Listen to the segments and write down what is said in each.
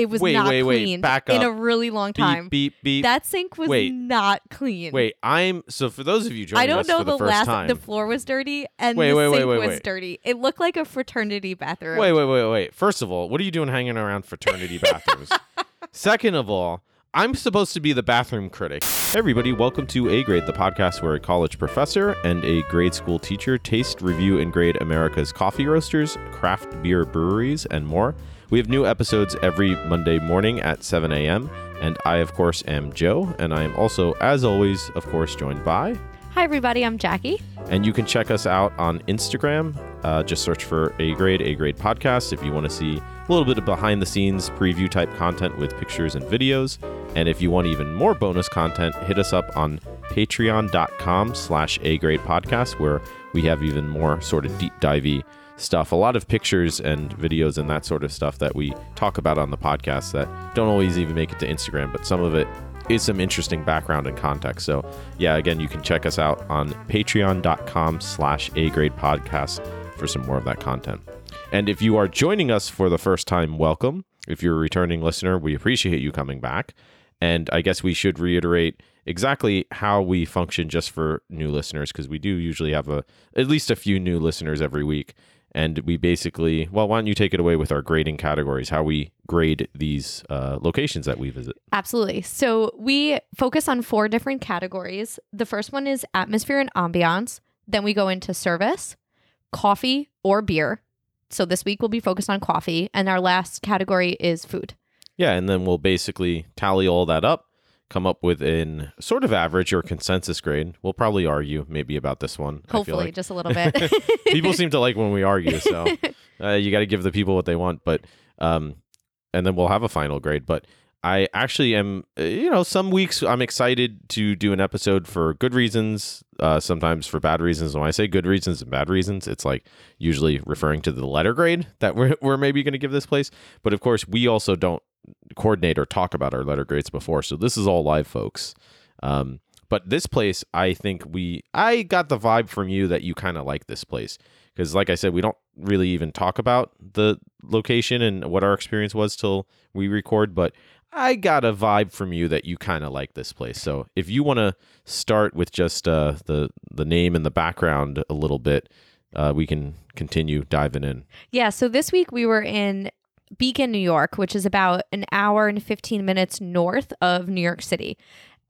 It was Wait, not wait, wait, clean back in a really long time. beep beep. That sink was Wait. not clean. Wait, I'm so for those of you joining I don't us know for the, the, first last. time. The floor was dirty and Wait, the wait, wait, sink wait, was wait. dirty. It looked like a fraternity bathroom. Wait, wait, wait, wait. First of all, what are you doing hanging around fraternity bathrooms? Second of all, I'm supposed to be the bathroom critic. Hey everybody, welcome to A Grade, the podcast where a college professor and a grade school teacher taste, review, and grade America's coffee roasters, craft beer breweries, and more. We have new episodes every Monday morning at 7 a.m. And I, of course, am Joe, and I am also, as always, of course, joined by. Hi, everybody. I'm Jackie. And you can check us out on Instagram. Uh, just search for A Grade, A Grade Podcast if you want to see a little bit of behind the scenes preview type content with pictures and videos. And if you want even more bonus content, hit us up on patreon.com slash A Grade Podcast, where we have even more sort of deep divey stuff. A lot of pictures and videos and that sort of stuff that we talk about on the podcast that don't always even make it to Instagram, but some of it is some interesting background and context. So yeah, again, you can check us out on patreon.com slash A grade podcast for some more of that content. And if you are joining us for the first time, welcome. If you're a returning listener, we appreciate you coming back. And I guess we should reiterate exactly how we function just for new listeners because we do usually have a at least a few new listeners every week. And we basically, well, why don't you take it away with our grading categories, how we grade these uh, locations that we visit? Absolutely. So we focus on four different categories. The first one is atmosphere and ambiance. Then we go into service, coffee or beer. So this week we'll be focused on coffee. And our last category is food. Yeah, and then we'll basically tally all that up, come up with an sort of average or consensus grade. We'll probably argue maybe about this one. I feel Hopefully, like. just a little bit. people seem to like when we argue, so uh, you got to give the people what they want. But um, and then we'll have a final grade. But I actually am, uh, you know, some weeks I'm excited to do an episode for good reasons, uh, sometimes for bad reasons. When I say good reasons and bad reasons, it's like usually referring to the letter grade that we're we're maybe going to give this place. But of course, we also don't coordinate or talk about our letter grades before, so this is all live, folks. Um, but this place, I think we, I got the vibe from you that you kind of like this place because, like I said, we don't really even talk about the location and what our experience was till we record. But I got a vibe from you that you kind of like this place. So if you want to start with just uh, the the name and the background a little bit, uh, we can continue diving in. yeah. So this week we were in Beacon, New York, which is about an hour and 15 minutes north of New York City.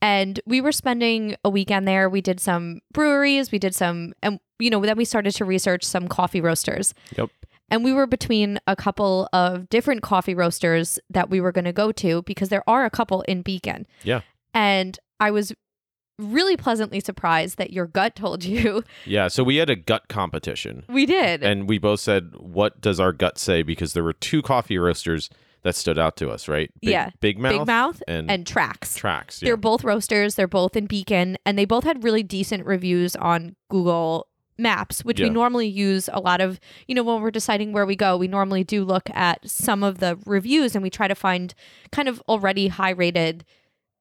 And we were spending a weekend there. We did some breweries, we did some, and you know, then we started to research some coffee roasters. Yep. And we were between a couple of different coffee roasters that we were going to go to because there are a couple in Beacon. Yeah. And I was really pleasantly surprised that your gut told you Yeah. So we had a gut competition. we did. and we both said, "What does our gut say?" Because there were two coffee roasters that stood out to us, right? Big, Yeah. Big Mouth, Big Mouth and, and Trax. Trax. They're both roasters. They're both in Beacon, and they both had really decent reviews on Google Maps, which we normally use a lot of. You know, when we're deciding where we go, we normally do look at some of the reviews, and we try to find kind of already high rated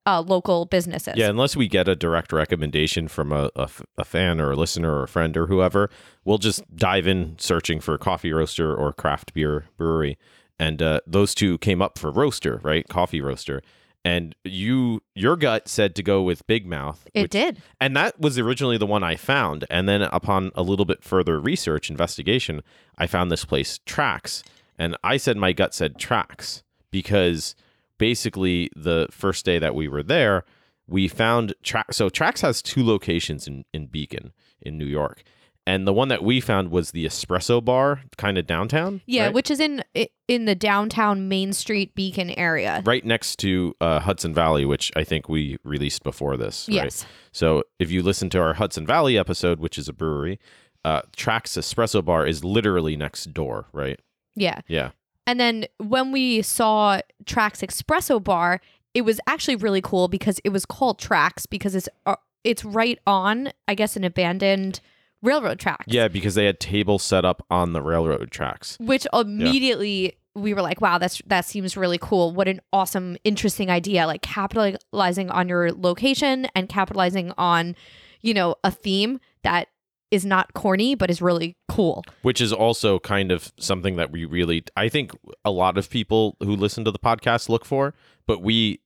uh, local businesses. Yeah, unless we get a direct recommendation from a, a f- a fan or a listener or a friend or whoever, we'll just dive in searching for coffee roaster or craft beer brewery. And uh, those two came up for roaster, right? Coffee roaster. And you, your gut said to go with Big Mouth. it which- did. And that was originally the one I found. And then upon a little bit further research, investigation, I found this place, Trax. And I said my gut said Trax because basically the first day that we were there, we found Track. So Trax has two locations in, in Beacon, in New York. And the one that we found was the espresso bar, kind of downtown. Yeah, right? which is in in the downtown Main Street Beacon area. right next to uh, Hudson Valley, which I think we released before this. right? Yes. So if you listen to our Hudson Valley episode, which is a brewery, uh, Trax Espresso Bar is literally next door, right? Yeah. Yeah. And then when we saw Trax Espresso Bar, it was actually really cool because it was called Trax because it's uh, it's right on, I guess, an abandoned railroad tracks. Yeah, because they had tables set up on the railroad tracks. Which immediately we were like, wow, that's that seems really cool. What an awesome, interesting idea. Like capitalizing on your location and capitalizing on, you know, a theme that is not corny but is really cool. which is also kind of something that we really i think a lot of people who listen to the podcast look for but we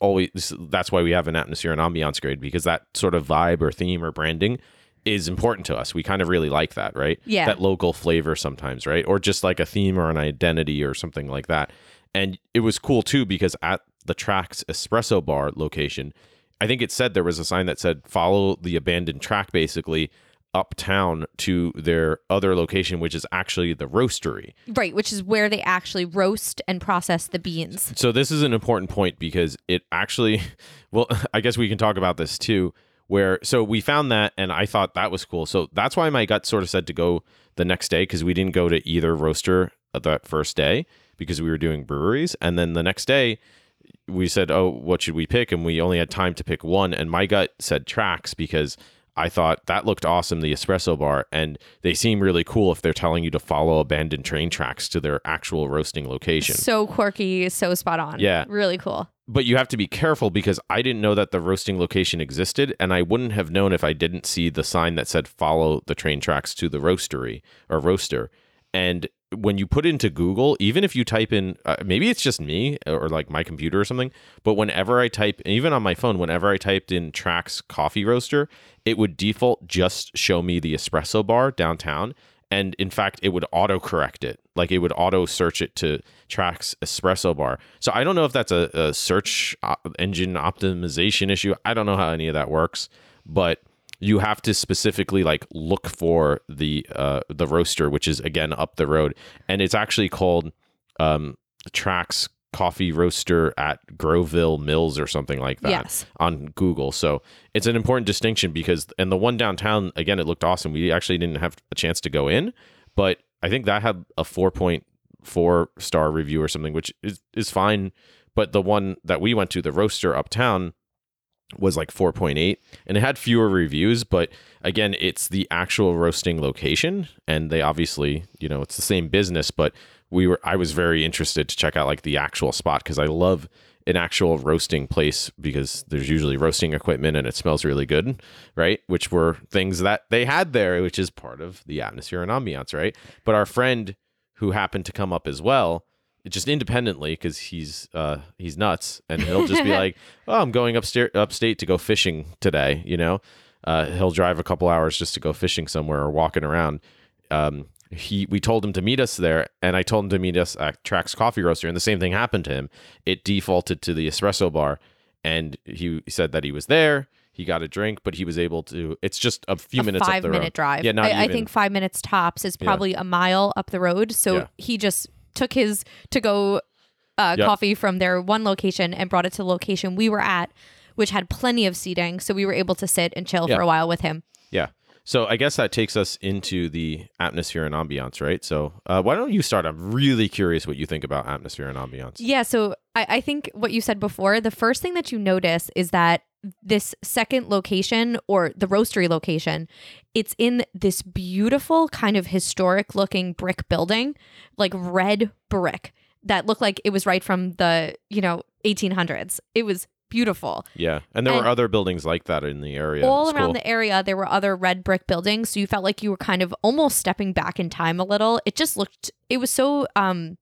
always that's why we have an atmosphere and ambiance grade because that sort of vibe or theme or branding is important to us. We kind of really like that right? Yeah. that local flavor sometimes right? Or just like a theme or an identity or something like that. And it was cool too because at the Trax espresso bar location i think it said there was a sign that said follow the abandoned track basically uptown to their other location which is actually the roastery. Right, which is where they actually roast and process the beans. so this is an important point because it actually well i guess we can talk about this too where so we found that and i thought that was cool. So that's why my gut sort of said to go the next day because we didn't go to either roaster that first day because we were doing breweries. And then the next day we said oh what should we pick? And we only had time to pick one. And my gut said Trax because I thought that looked awesome, the espresso bar, and they seem really cool if they're telling you to follow abandoned train tracks to their actual roasting location. So quirky, so spot on. Yeah. Really cool. but you have to be careful because I didn't know that the roasting location existed, and I wouldn't have known if I didn't see the sign that said "Follow the train tracks to the roastery" or roaster. And when you put into Google, even if you type in, uh, maybe it's just me or like my computer or something, but whenever I type, even on my phone, whenever I typed in Trax Coffee Roaster, it would default just show me the espresso bar downtown. And in fact, it would auto correct it. Like it would auto search it to Trax Espresso Bar. So I don't know if that's a, a search engine optimization issue. I don't know how any of that works, but you have to specifically like look for the uh, the roaster, which is again up the road, and it's actually called um, Trax Coffee Roaster at Groveville Mills or something like that Yes. on Google. So it's an important distinction because, and the one downtown, again, it looked awesome. We actually didn't have a chance to go in, but I think that had a 4.4 star review or something, which is, is fine. But the one that we went to, the roaster uptown, was like 4.8 and it had fewer reviews but again it's the actual roasting location and they obviously you know it's the same business but we were i was very interested to check out like the actual spot because i love an actual roasting place because there's usually roasting equipment and it smells really good right? Which were things that they had there which is part of the atmosphere and ambiance right? But our friend who happened to come up as well just independently because he's uh he's nuts and he'll just be like oh i'm going upstairs upstate to go fishing today you know uh he'll drive a couple hours just to go fishing somewhere or walking around um he we told him to meet us there and i told him to meet us at trax coffee roaster and the same thing happened to him it defaulted to the espresso bar and he said that he was there he got a drink but he was able to it's just a few a minutes five up the minute road. drive. yeah not I, I think five minutes tops is Yeah. probably a mile up the road. So Yeah. he just took his to go uh, Yep. coffee from their one location and brought it to the location we were at, which had plenty of seating. So we were able to sit and chill Yeah. for a while with him. Yeah. So I guess that takes us into the atmosphere and ambiance, right? So uh, why don't you start? I'm really curious what you think about atmosphere and ambiance. Yeah, so I, I think what you said before, the first thing that you notice is that this second location or the roastery location, it's in this beautiful kind of historic looking brick building, like red brick that looked like it was right from the, you know, 1800s. It was beautiful. Yeah, and there And- were other buildings like that in the area. All around the area, there were other red brick buildings. So you felt like you were kind of almost stepping back in time a little. It just looked, it was so um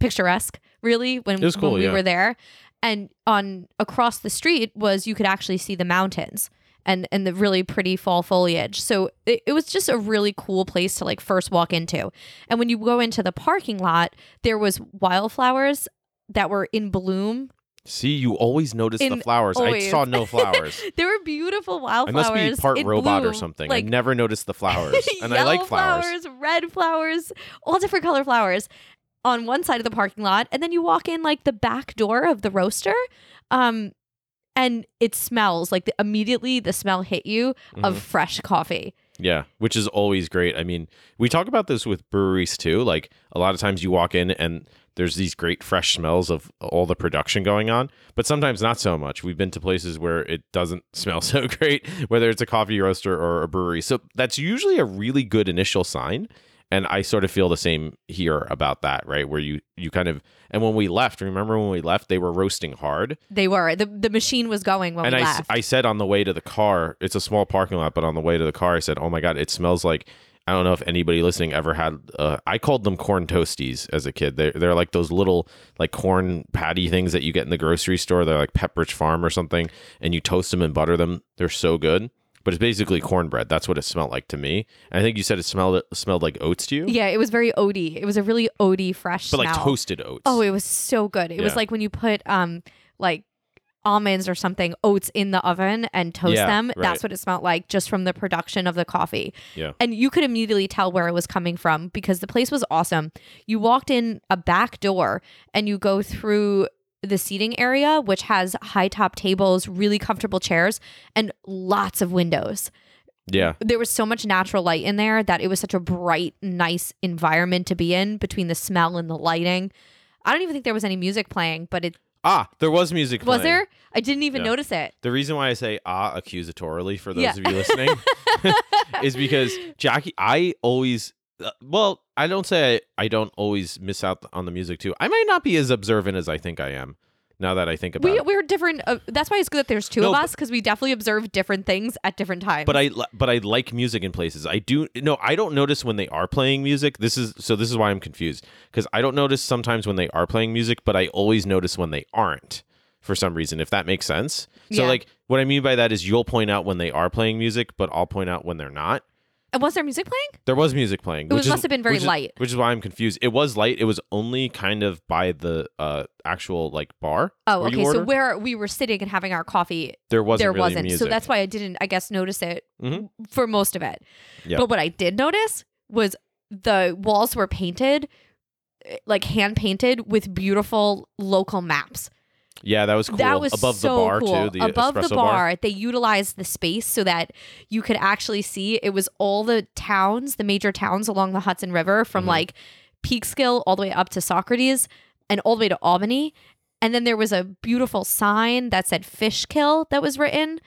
picturesque, really, when, cool, we yeah. were there. And on across the street was you could actually see the mountains and and the really pretty fall foliage. So it, it was just a really cool place to like first walk into. And when you go into the parking lot, there was wildflowers that were in bloom. See, you always notice the flowers. always. I saw no flowers. There were beautiful I wildflowers. must be part in robot or something. Like I never noticed the flowers, and I like yellow flowers. red flowers, all different color flowers on one side of the parking lot, and then you walk in like the back door of the roaster, um, and it smells like the, immediately the smell hit you of Mhm. fresh coffee. Yeah, which is always great. I mean, we talk about this with breweries too. Like a lot of times you walk in and there's these great fresh smells of all the production going on, but sometimes not so much. We've been to places where it doesn't smell so great, whether it's a coffee roaster or a brewery. So that's usually a really good initial sign. And I sort of feel the same here about that, right? Where you you kind of and when we left, remember when we left, they were roasting hard. They were. The the machine was going when and we I, left. I said on the way to the car, it's a small parking lot, but on the way to the car, I said, "Oh my god, it smells like." I don't know if anybody listening ever had. Uh, I called them corn toasties as a kid. They're they're like those little like corn patty things that you get in the grocery store. They're like Pepperidge Farm or something, and you toast them and butter them. They're so good. But it's basically cornbread. That's what it smelled like to me. And I think you said it smelled smelled like oats to you, yeah, it was very oaty. It was a really oaty fresh but like smell. toasted oats. Oh, it was so good. It was like when you put um like almonds or something oats in the oven and toast Yeah, them. right. That's what it smelled like just from the production of the coffee. Yeah. And you could immediately tell where it was coming from because the place was awesome. You walked in a back door and you go through the seating area which has high top tables, really comfortable chairs and lots of windows yeah, there was so much natural light in there that it was such a bright, nice environment to be in between the smell and the lighting. I don't even think there was any music playing, but it ah, there was music. was playing. there. I didn't even Yeah. notice it. The reason why I say ah accusatorily for those Yeah. of you listening is because Jackie, I always, uh, well, I don't say I, I don't always miss out on the music too. I might not be as observant as I think I am. Now that I think about We it, we're different. Uh, that's why it's good that there's two No, of but- us because we definitely observe different things at different times. but I but I like music in places. I do no, I don't notice when they are playing music. This is so this is why I'm confused because I don't notice sometimes when they are playing music, but I always notice when they aren't for some reason. If that makes sense. So Yeah. like what I mean by that is you'll point out when they are playing music, but I'll point out when they're not. And was there music playing? There was music playing. It was- which is- must have been very which is- light. which is why I'm confused. It was light. It was only kind of by the uh, actual like bar. Oh, where you okay. So order. where we were sitting and having our coffee, there wasn't there really wasn't. music. So that's why I didn't, I guess, notice it Mhm. for most of it. Yeah. But what I did notice was the walls were painted, eh, like hand painted with beautiful local maps. Yeah, that was cool. That was above so the bar cool. too. The above the espresso bar, they utilized the space so that you could actually see it was all the towns, the major towns along the Hudson River, from Mhm. like Peekskill all the way up to Saugerties and all the way to Albany. And then there was a beautiful sign that said Fishkill that was written.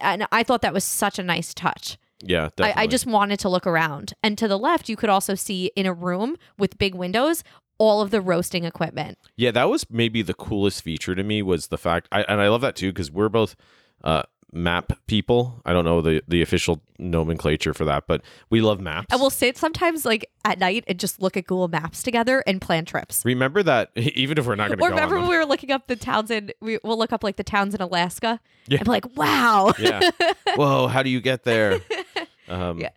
And I thought that was such a nice touch. Yeah, I. I just wanted to look around. And to the left, you could also see in a room with big windows all of the roasting equipment. yeah, that was maybe the coolest feature to me was the fact, I, and I love that too because we're both uh, map people. I don't know the the official nomenclature for that, but we love maps. And we'll sit sometimes like at night and just look at Google Maps together and plan trips. remember that even if we're not going to Or go remember on when we were looking up the towns in we we'll look up like the towns in Alaska Yeah. and be like, wow. yeah. Whoa, how do you get there? Um, Yeah.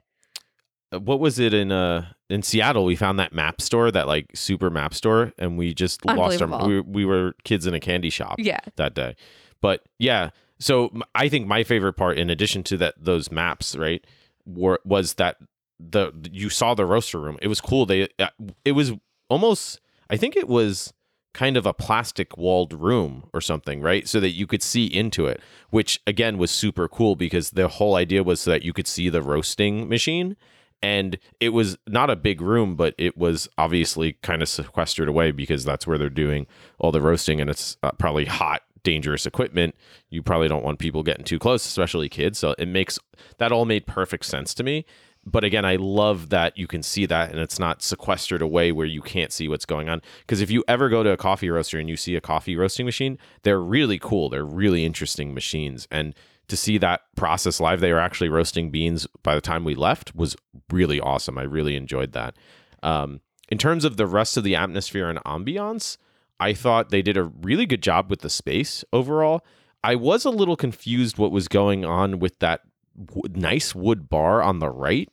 What was it in uh in Seattle? We found that map store, that like super map store, and we just lost our. We, we were kids in a candy shop yeah. that day, but yeah. So I think my favorite part, in addition to that, those maps, right, were was that the you saw the roaster room. It was cool. They uh, it was almost. I think it was kind of a plastic walled room or something, right? So that you could see into it, which again was super cool because the whole idea was that you could see the roasting machine. And it was not a big room, but it was obviously kind of sequestered away because that's where they're doing all the roasting and it's uh, probably hot, dangerous equipment. You probably don't want people getting too close, especially kids. So it makes that all made perfect sense to me. But again, I love that you can see that and it's not sequestered away where you can't see what's going on. Because if you ever go to a coffee roaster and you see a coffee roasting machine, they're really cool. They're really interesting machines. And to see that process live, they were actually roasting beans by the time we left was really awesome. I really enjoyed that. Um, in terms of the rest of the atmosphere and ambiance, I thought they did a really good job with the space overall. I was a little confused what was going on with that w- nice wood bar on the right.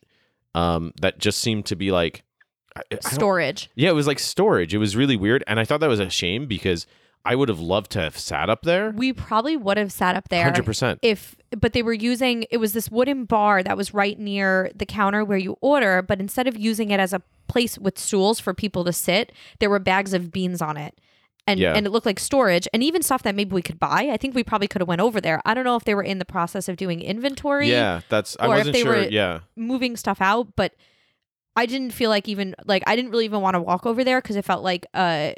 Um, that just seemed to be like I- I Storage. yeah, it was like storage. It was really weird, and I thought that was a shame because I would have loved to have sat up there. We probably would have sat up there Hundred percent. if but they were using it was this wooden bar that was right near the counter where you order, but instead of using it as a place with stools for people to sit, there were bags of beans on it. And Yeah. and it looked like storage and even stuff that maybe we could buy. I think we probably could have went over there. I don't know if they were in the process of doing inventory, Yeah, that's. I wasn't they sure. were- yeah, moving stuff out, but I didn't feel like even like I didn't really even want to walk over there because it felt like uh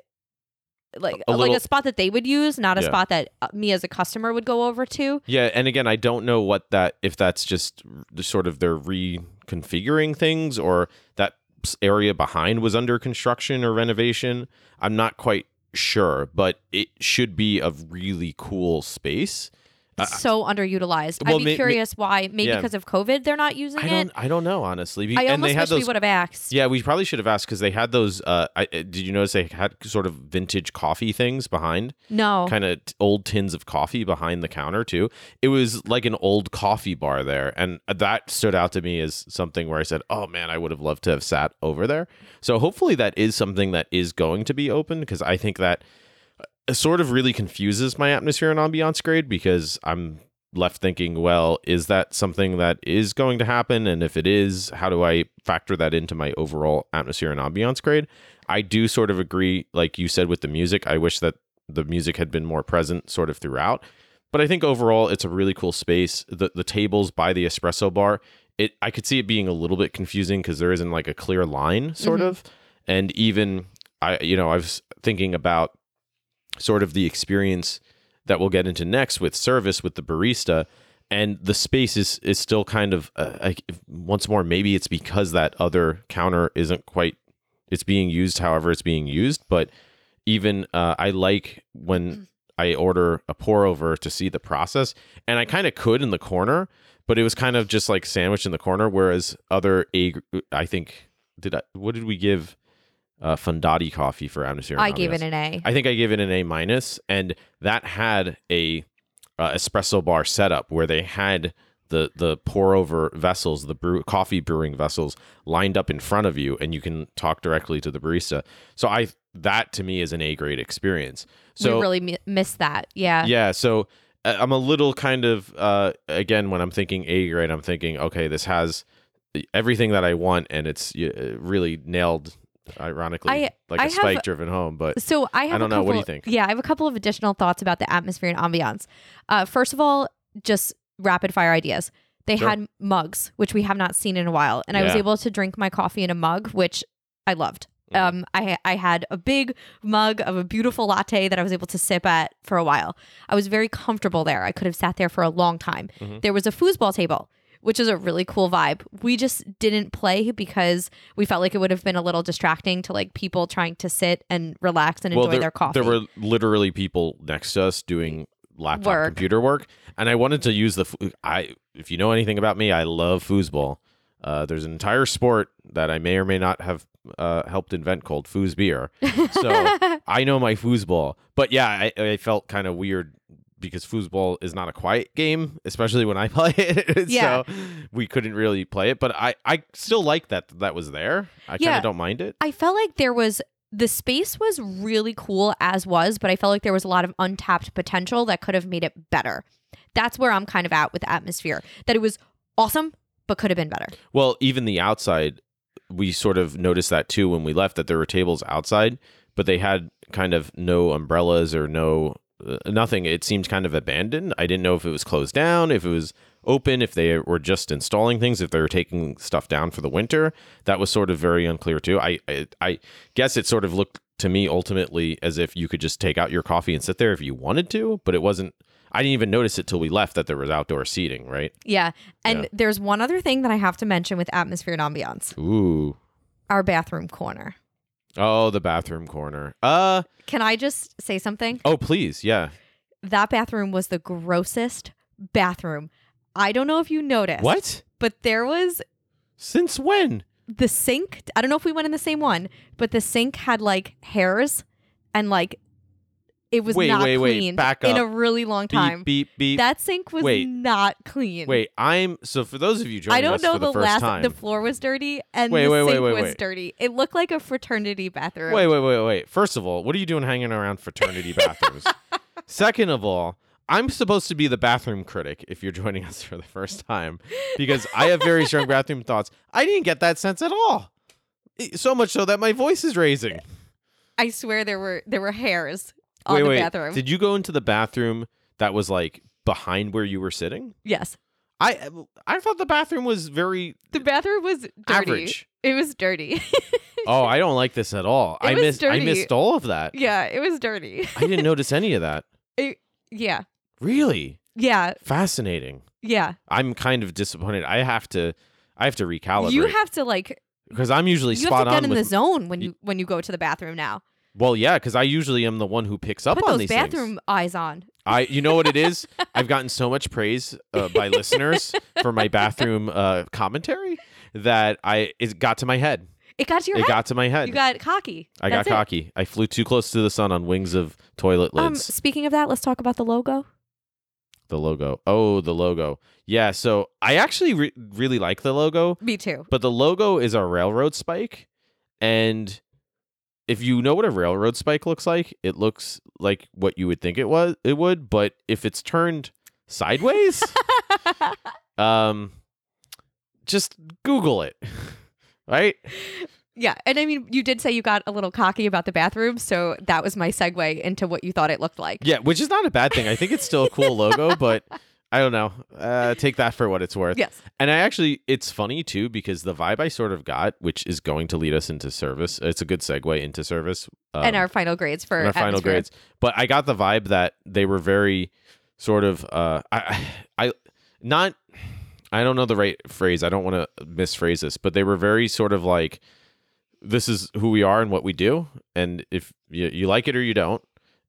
like A like a spot that they would use, not a Yeah. spot that uh, me as a customer would go over to. yeah, and again, I don't know what that if that's just r- sort of they're reconfiguring things or that area behind was under construction or renovation. I'm not quite sure, but it should be a really cool space. Uh, so underutilized. well, I'd be may- may- curious why. Maybe Yeah. because of COVID, they're not using I it. I don't know honestly. Be- I and almost they had wish those we would have asked. Yeah, we probably should have asked because they had those. Uh, I, uh, did you notice they had sort of vintage coffee things behind, No. kind of t- old tins of coffee behind the counter too? It was like an old coffee bar there, and that stood out to me as something where I said, "Oh man, I would have loved to have sat over there." So hopefully that is something that is going to be open because I think that uh, sort of really confuses my atmosphere and ambiance grade because I'm left thinking, well, is that something that is going to happen? And if it is, how do I factor that into my overall atmosphere and ambiance grade? I do sort of agree, like you said, with the music. I wish that the music had been more present sort of throughout. But I think overall it's a really cool space. The the tables by the espresso bar, it I could see it being a little bit confusing because there isn't like a clear line, sort Mhm. of. And even I you know, I was thinking about sort of the experience that we'll get into next with service with the barista and the space is is still kind of uh, like once more maybe it's because that other counter isn't quite it's being used however it's being used but even uh, i like when i order a pour over to see the process and i kind of could in the corner but it was kind of just like sandwiched in the corner whereas other a i think did i what did we give uh fundati coffee for atmosphere I gave it an A. I think I gave it an A minus, and that had a uh, espresso bar setup where they had the the pour over vessels, the brew coffee brewing vessels lined up in front of you, and you can talk directly to the barista. So I that to me is an A grade experience. So we really mi- missed that. Yeah. yeah, so uh, I'm a little kind of uh, again when I'm thinking A grade, I'm thinking okay, this has everything that I want, and it's uh, really nailed. Ironically, I- like I a have- spike driven home, but So I have. don't a know. What do you think? Yeah, I have a couple of additional thoughts about the atmosphere and ambiance. Uh, first of all, just rapid fire ideas. They Sure. had mugs, which we have not seen in a while, and I was able to drink my coffee in a mug, which I loved. Mhm. Um, I I had a big mug of a beautiful latte that I was able to sip at for a while. I was very comfortable there. I could have sat there for a long time. Mhm. There was a foosball table, which is a really cool vibe. We just didn't play because we felt like it would have been a little distracting to like people trying to sit and relax and enjoy there, their coffee. There were literally people next to us doing laptop Work. computer work, and I wanted to use the. I if you know anything about me, I love foosball. Uh, there's an entire sport that I may or may not have uh, helped invent called foos beer. So I know my foosball, but yeah, I, I felt kind of weird because foosball is not a quiet game, especially when I play it. Yeah. so we couldn't really play it, but I I still like that that was there. I kind of don't mind it. I felt like there was the space was really cool as was, but I felt like there was a lot of untapped potential that could have made it better. That's where I'm kind of at with the atmosphere. That it was awesome, but could have been better. Well, even the outside, we sort of noticed that too when we left that there were tables outside, but they had kind of no umbrellas or no Uh, nothing. It seemed kind of abandoned. I didn't know if it was closed down, if it was open, if they were just installing things, if they were taking stuff down for the winter. That was sort of very unclear too. I I, I guess it sort of looked to me ultimately as if you could just take out your coffee and sit there if you wanted to, but it wasn't. I didn't even notice it till we left that there was outdoor seating, right? Yeah. And Yeah. there's one other thing that I have to mention with atmosphere and ambiance. Ooh. Our bathroom corner. Oh, the bathroom corner. Uh Can I just say something? oh, please. Yeah. That bathroom was the grossest bathroom. I don't know if you noticed. What? But there was Since when? the sink. I don't know if we went in the same one, but the sink had like hairs and like it was Wait, not wait, wait, cleaned back in a really long time. Beep beep beep. That sink was Wait. not clean. Wait, I'm so for those of you joining I don't us know for the, the, first last. time. The floor was dirty and Wait, the wait, wait, sink wait, was wait. dirty. It looked like a fraternity bathroom. wait, wait, wait, wait. First of all, what are you doing hanging around fraternity bathrooms? Second of all, I'm supposed to be the bathroom critic if you're joining us for the first time because I have very strong bathroom thoughts. I didn't get that sense at all. I- So much so that my voice is raising. I swear there were there were hairs on wait, the wait. bathroom. Did you go into the bathroom that was like behind where you were sitting? yes, I I thought the bathroom was very the bathroom was dirty. average. It was dirty. Oh, I don't like this at all. It I missed I missed all of that. yeah, it was dirty. I didn't notice any of that. yeah, Really? yeah, Fascinating. yeah. I'm kind of disappointed. I have to I have to recalibrate. You have to like because I'm usually you spot have to get on in with. the zone when you when you go to the bathroom now. Well, yeah, because I usually am the one who picks up Put on those these bathroom things. eyes on. I, you know what it is? I've gotten so much praise uh, by listeners for my bathroom uh, commentary that I it got to my head. It got to your head. It head. got to my head. you got cocky. I got That's it. cocky. I flew too close to the sun on wings of toilet Um, lids. speaking of that, let's talk about the logo. the logo. Oh, the logo. Yeah. So I actually re- really like the logo, Me too. but the logo is a railroad spike, and if you know what a railroad spike looks like, it looks like what you would think it was. It would, but if it's turned sideways, um, just Google it. Right? yeah, and I mean, you did say you got a little cocky about the bathroom, so that was my segue into what you thought it looked like. Yeah, which is not a bad thing. I think it's still a cool logo, but I don't know. Uh, take that for what it's worth. Yes. And I actually, it's funny too because the vibe I sort of got, which is going to lead us into service, it's a good segue into service. Um, and our final grades for our final atmosphere. grades. But I got the vibe that they were very sort of, uh, I, I, not, I don't know the right phrase. I don't want to misphrase this, but they were very sort of like, this is who we are and what we do, and if you, you like it or you don't.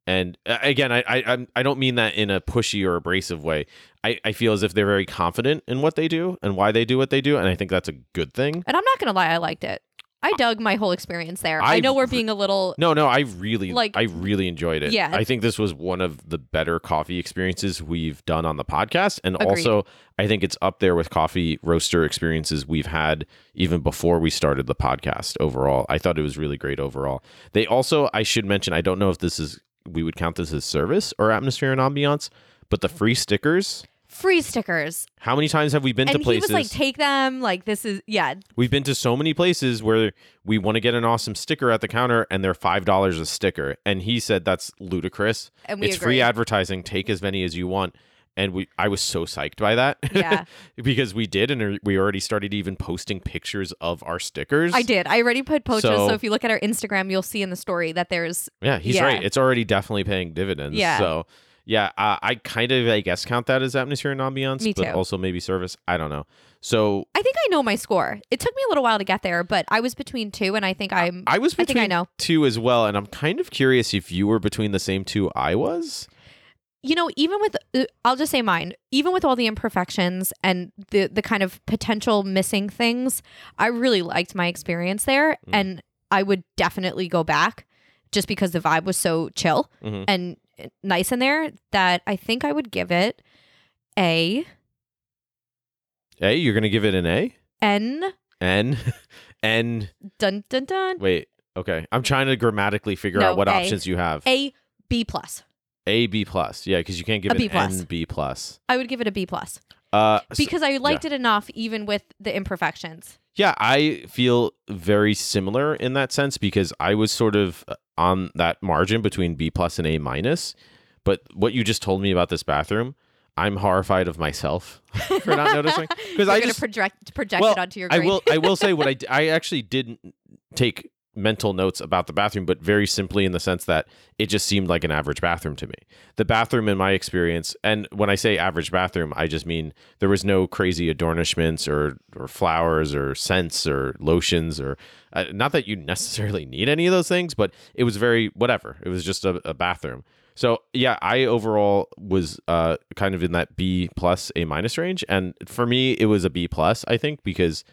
And uh, again, I, I I'm- don't mean that in a pushy or abrasive way. I, I feel as if they're very confident in what they do and why they do what they do, and I think that's a good thing. And I'm not gonna lie, I liked it. I dug my whole experience there. I, I know we're being a little No, no, I really Like- I really enjoyed it. Yeah. I think this was one of the better coffee experiences we've done on the podcast. And Agreed. also I think it's up there with coffee roaster experiences we've had even before we started the podcast overall. I thought it was really great overall. They also I should mention, I don't know if this is we would count this as service or atmosphere and ambiance, but the free stickers. free stickers. How many times have we been And to places? he was like, take them. Like this is yeah. We've been to so many places where we want to get an awesome sticker at the counter and they're five dollars a sticker. And he said that's ludicrous. And we it's agree. free advertising. Take as many as you want. And we I was so psyched by that. Yeah. because we did and we already started even posting pictures of our stickers. I did. I already put pictures. So, So- if you look at our Instagram, you'll see in the story that there's Yeah, he's Yeah. right. It's already definitely paying dividends. Yeah. So yeah, uh, I kind of I guess count that as atmosphere and ambiance, Me but too. also maybe service. I don't know. So I think I know my score. It took me a little while to get there, but I was between two and I think I'm I was I think between I know. two as well, and I'm kind of curious if you were between the same two I was. You know, even with uh, I'll just say mine, even with all the imperfections and the the kind of potential missing things, I really liked my experience there Mm. and I would definitely go back just because the vibe was so chill Mhm. and nice in there that I think I would give it a A, you're gonna give it an A? N N, N. dun dun dun Wait, okay. I'm trying to grammatically figure No, out what A. options you have. A B plus. A, B plus. Yeah, because you can't give A it B an plus. Plus. I would give it a B plus Uh, because I liked it enough even with the imperfections. Yeah, I feel very similar in that sense because I was sort of uh, on that margin between B plus and A minus. But what you just told me about this bathroom, I'm horrified of myself for not noticing because You're I gonna just project project it onto your I will I will say what I d- I actually didn't take mental notes about the bathroom, but very simply in the sense that it just seemed like an average bathroom to me. The bathroom, in my experience, and when I say average bathroom, I just mean there was no crazy adornishments or or flowers or scents or lotions or uh, not that you necessarily need any of those things, but it was very whatever. It was just a, a bathroom. So yeah, I overall was uh, kind of in that B plus A minus range, and for me it was a B plus. I think because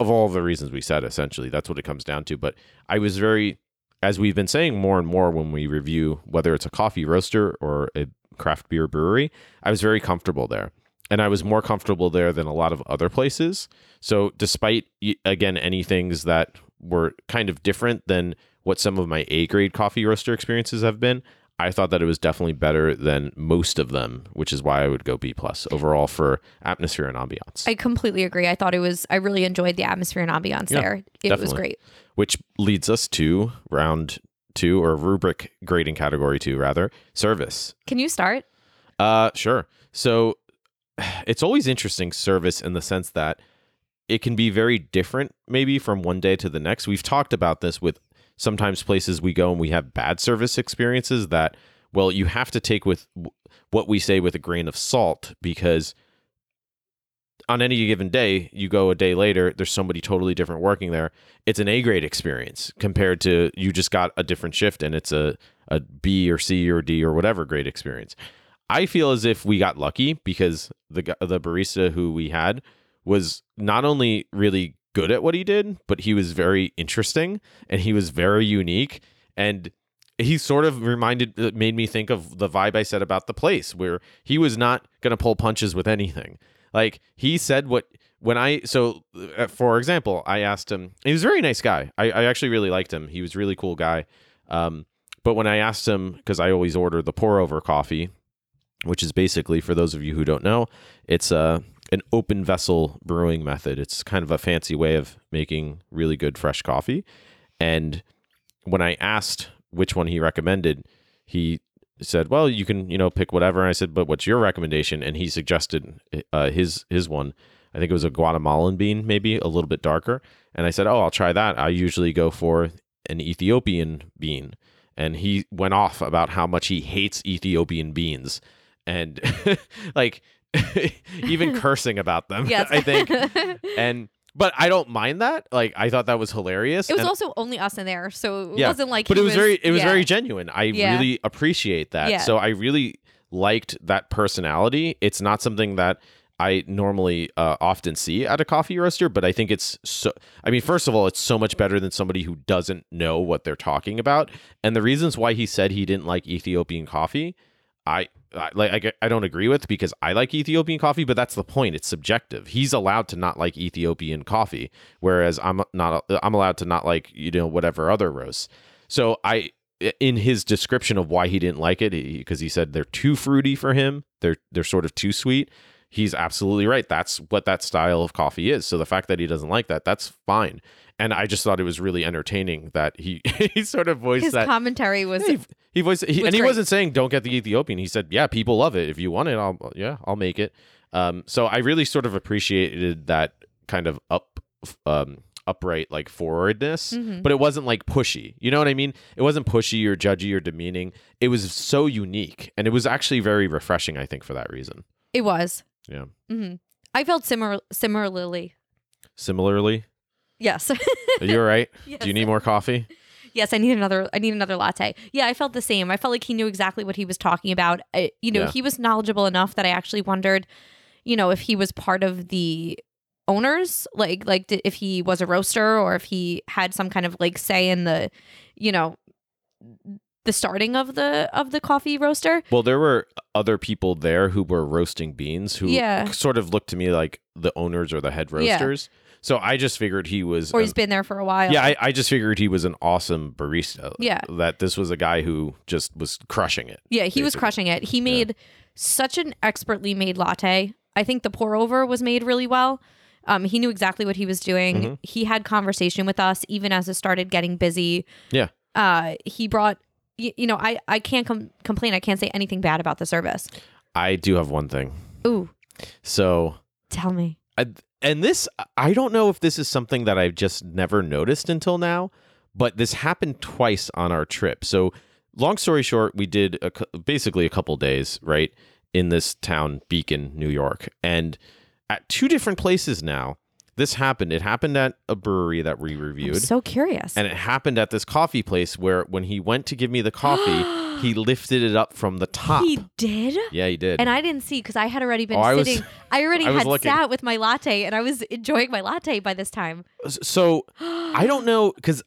of all the reasons we said, essentially that's what it comes down to. But I was very, as we've been saying more and more when we review whether it's a coffee roaster or a craft beer brewery, I was very comfortable there, and I was more comfortable there than a lot of other places. So despite again any things that were kind of different than what some of my A grade coffee roaster experiences have been. I thought that it was definitely better than most of them, which is why I would go B plus overall for atmosphere and ambiance. I completely agree. I thought it was. I really enjoyed the atmosphere and ambiance Yeah, there. It was great. which leads us to round two or rubric grading category two rather service. Can you start? Uh, sure. So it's always interesting service in the sense that it can be very different, maybe from one day to the next. We've talked about this with sometimes places we go and we have bad service experiences that, well, you have to take with what we say with a grain of salt because on any given day, you go a day later, there's somebody totally different working there. It's an A grade experience compared to you just got a different shift and it's a, a B or C or D or whatever grade experience. I feel as if we got lucky because the the barista who we had was not only really good at what he did, but he was very interesting and he was very unique and he sort of reminded uh, made me think of the vibe I said about the place where he was not going to pull punches with anything. Like he said what when I so uh, for example, I asked him. He was a very nice guy. I, I actually really liked him. He was a really cool guy. Um, but when I asked him because I always order the pour over coffee, which is basically for those of you who don't know, it's a an open vessel brewing method. It's kind of a fancy way of making really good fresh coffee. And when I asked which one he recommended, he said, "Well, you can, you know, pick whatever." And I said, "But what's your recommendation?" And he suggested uh, his his one. I think it was a Guatemalan bean, maybe a little bit darker. And I said, "Oh, I'll try that." I usually go for an Ethiopian bean. And he went off about how much he hates Ethiopian beans and like even cursing about them. Yes. I think. And but I don't mind that. Like I thought that was hilarious. It was and- also only us in there, so it Yeah, wasn't like. but it was, very it was yeah. very genuine. I Yeah. really appreciate that. So I really liked that personality. It's not something that I normally uh, often see at a coffee roaster, but I think it's so. I mean, first of all, it's so much better than somebody who doesn't know what they're talking about. And the reasons why he said he didn't like Ethiopian coffee, I. Like I, I don't agree with because I like Ethiopian coffee, but that's the point. It's subjective. He's allowed to not like Ethiopian coffee, whereas I'm not. I'm allowed to not like you know whatever other roasts. So I, in his description of why he didn't like it, because he said they're too fruity for him. They're they're sort of too sweet. He's absolutely right. That's what that style of coffee is. So the fact that he doesn't like that, that's fine. And I just thought it was really entertaining that he he sort of voiced His that. commentary was He, he voiced, he, was and he great. wasn't saying don't get the Ethiopian. He said, yeah, people love it. If you want it, I'll yeah, I'll make it. Um, so I really sort of appreciated that kind of up, um, upright like forwardness, Mhm. but it wasn't like pushy. You know what I mean? It wasn't pushy or judgy or demeaning. It was so unique, and it was actually very refreshing. I think for that reason. it was. Yeah. hmm I felt similar similarly. Similarly, Yes. are you all right? yes. Do you need more coffee? Yes, I need another. I need another latte. Yeah, I felt the same. I felt like he knew exactly what he was talking about. I, you know, Yeah. he was knowledgeable enough that I actually wondered, you know, if he was part of the owners, like like if he was a roaster or if he had some kind of like say in the, you know, the starting of the of the coffee roaster. Well, there were other people there who were roasting beans who Yeah. sort of looked to me like the owners or the head Yeah. roasters. So I just figured he was. Or an- he's been there for a while. yeah, I, I just figured he was an awesome barista. Yeah. That this was a guy who just was crushing it. Yeah, he was crushing it. He made such an expertly made latte. I think the pour over was made really well. Um, he knew exactly what he was doing. Mm-hmm. He had conversation with us even as it started getting busy. Yeah. Uh, he brought, you, you know, I I can't com- complain. I can't say anything bad about the service. I do have one thing. Ooh, So, tell me. I, and this, I don't know if this is something that I've just never noticed until now, but this happened twice on our trip. So, long story short, we did a, cou- basically a couple days, right, in this town, Beacon, New York. And at two different places now, this happened. It happened at a brewery that we I'm reviewed. so curious. and it happened at this coffee place where when he went to give me the coffee, he lifted it up from the top. he did. yeah, he did. And I didn't see because I had already been Oh, I was- sitting. I already I had looking. sat with my latte and I was enjoying my latte by this time. so I don't know because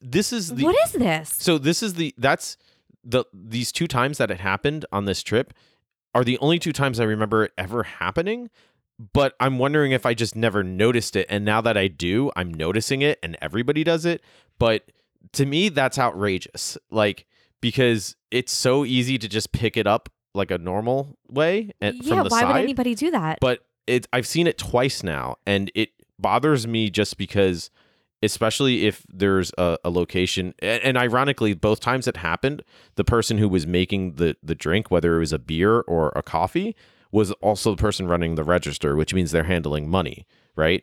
this is the what is this? so this is the that's the these two times that it happened on this trip are the only two times I remember it ever happening. But I'm wondering if I just never noticed it, and now that I do, I'm noticing it, and everybody does it. But to me, that's outrageous. Like because it's so easy to just pick it up like a normal way eh, and yeah, from the why side would anybody do that? but it I've seen it twice now, and it bothers me just because, especially if there's a, a location, and, and ironically, both times it happened, the person who was making the the drink, whether it was a beer or a coffee, was also the person running the register, which means they're handling money, right?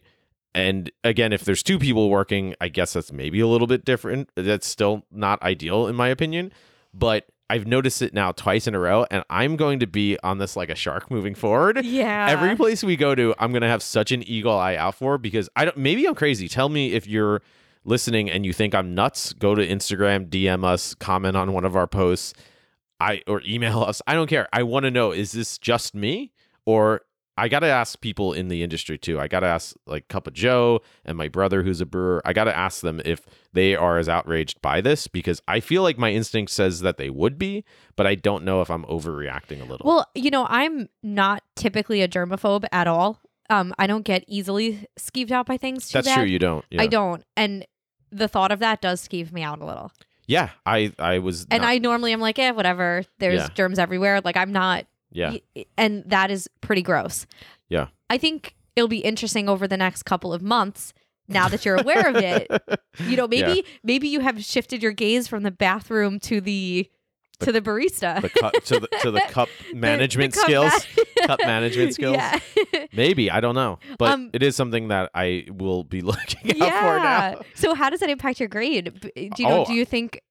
And again, if there's two people working, I guess that's maybe a little bit different. That's still not ideal in my opinion, but I've noticed it now twice in a row, and I'm going to be on this like a shark moving forward. Yeah. Every place we go to, I'm gonna have such an eagle eye out for because I don't. Maybe I'm crazy. Tell me if you're listening and you think I'm nuts. Go to Instagram, DM us, comment on one of our posts, I or email us. I don't care. I want to know: is this just me, or I got to ask people in the industry too. I got to ask like Cup of Joe and my brother who's a brewer. I got to ask them if they are as outraged by this because I feel like my instinct says that they would be, but I don't know if I'm overreacting a little. Well, you know, I'm not typically a germaphobe at all. Um, I don't get easily skeeved out by things. That's bad. true. You don't. Yeah. I don't, and the thought of that does skeeve me out a little. Yeah, I I was. And not- I normally am like, eh, whatever. There's Yeah. germs everywhere. Like I'm not yeah Y- and that is pretty gross. Yeah. I think it'll be interesting over the next couple of months now that you're aware of it. You know, maybe maybe you have shifted your gaze from the bathroom to the to the barista. the cup to the to the cup management the cup skills. ma- cup management skills. Yeah. Maybe I don't know, but Um, it is something that I will be looking out for now. So how does that impact your grade? Do you know Oh. do you think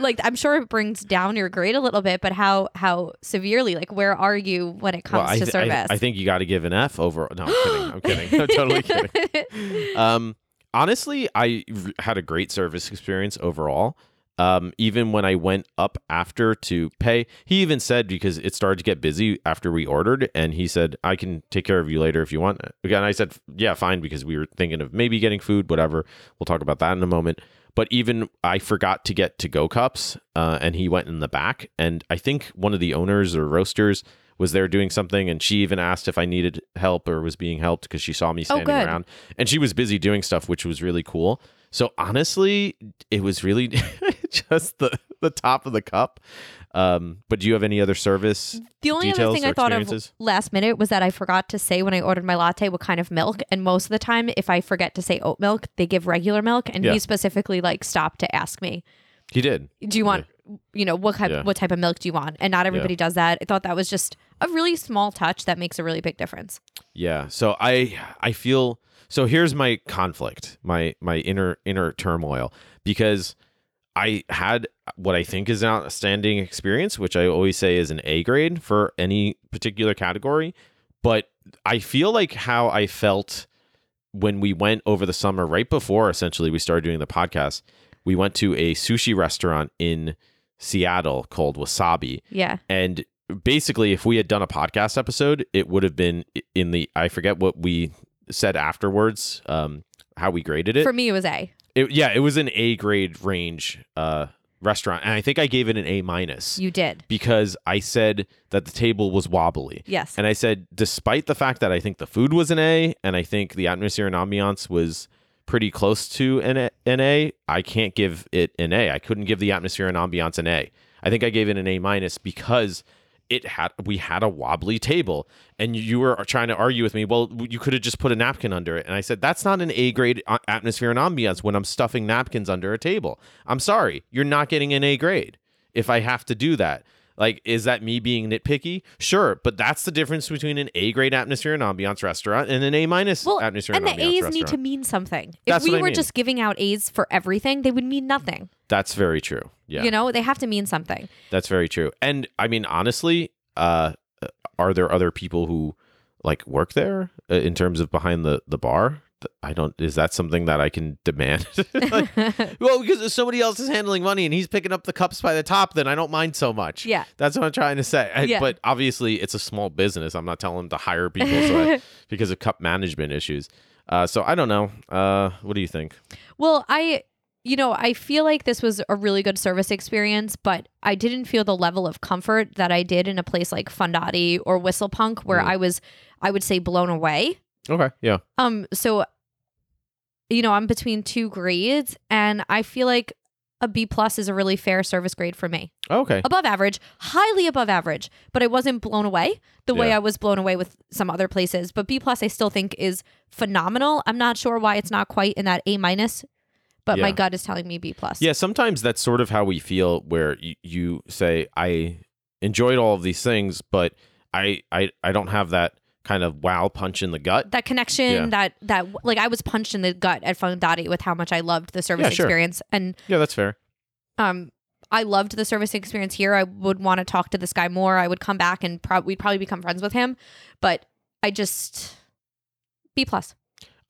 like I'm sure it brings down your grade a little bit, but how how severely? Like where are you when it comes well, I, to th- I- service? I, think you got to give an F over. No, I'm kidding. I'm kidding. I'm totally kidding. Um, honestly, I had a great service experience overall. Um, even when I went up after to pay, he even said because it started to get busy after we ordered, and he said, "I can take care of you later if you want." Again, I said, "Yeah, fine," because we were thinking of maybe getting food, whatever. We'll talk about that in a moment. But even I forgot to get to go cups, uh, and he went in the back, and I think one of the owners or roasters was there doing something, and she even asked if I needed help or was being helped because she saw me standing good. around, and she was busy doing stuff, which was really cool. So honestly, it was really just the the top of the cup. Um, but do you have any other service? The only other thing I thought of last minute was that I forgot to say when I ordered my latte what kind of milk. And most of the time, if I forget to say oat milk, they give regular milk. And Yeah. he specifically like stopped to ask me, He did. "Do you want, you know, what type Yeah. what type of milk do you want?" And not everybody does that. I thought that was just a really small touch that makes a really big difference. Yeah. So I I feel so here's my conflict, my my inner inner turmoil because I had what I think is an outstanding experience, which I always say is an A grade for any particular category, but I feel like how I felt when we went over the summer right before essentially we started doing the podcast, we went to a sushi restaurant in Seattle called Wasabi Yeah, and basically, if we had done a podcast episode, it would have been in the I forget what we said afterwards, um, how we graded it. for me it was A. It- yeah, it was an A grade range uh, restaurant, and I think I gave it an A minus You did, because I said that the table was wobbly. yes. And I said, despite the fact that I think the food was an A, and I think the atmosphere and ambiance was pretty close to an A, an A, I can't give it an A. I couldn't give the atmosphere and ambiance an A. I think I gave it an A minus because it had we had a wobbly table, and you were trying to argue with me. Well, you could have just put a napkin under it, and I said that's not an A grade uh, atmosphere and ambiance when I'm stuffing napkins under a table. I'm sorry, you're not getting an A grade if I have to do that. Like, is that me being nitpicky? Sure, but that's the difference between an A grade atmosphere and ambiance restaurant and an A minus Well, atmosphere and and, the A's restaurant. need to mean something. If we were mean. just giving out A's for everything, they would mean nothing. that's very true. Yeah, You know, they have to mean something. that's very true. And I mean, honestly, uh, are there other people who like work there uh, in terms of behind the the bar? I don't. Is that something that I can demand? Like, well, because if somebody else is handling money and he's picking up the cups by the top, then I don't mind so much. yeah. That's what I'm trying to say. I- Yeah. But obviously, it's a small business. I'm not telling them to hire people so I- because of cup management issues. Uh, so I don't know. Uh, what do you think? Well, I, you know, I feel like this was a really good service experience, but I didn't feel the level of comfort that I did in a place like Fundati or Whistle Punk, where Mm. I was, I would say, blown away. Okay. Yeah. Um, so, you know, I'm between two grades, and I feel like a B plus is a really fair service grade for me. Oh, okay. Above average, highly above average, but I wasn't blown away the way I was blown away with some other places. But B plus, I still think is phenomenal. I'm not sure why it's not quite in that A minus, but my gut is telling me B plus. Yeah. Sometimes that's sort of how we feel, where you, you say, "I enjoyed all of these things, but I, I, I don't have that kind of wow punch in the gut." That connection, Yeah. that that like I was punched in the gut at Fondati with how much I loved the service Yeah, sure. experience, and Yeah, that's fair. um, I loved the service experience here. I would want to talk to this guy more. I would come back and pro- we'd probably become friends with him. But I just B plus.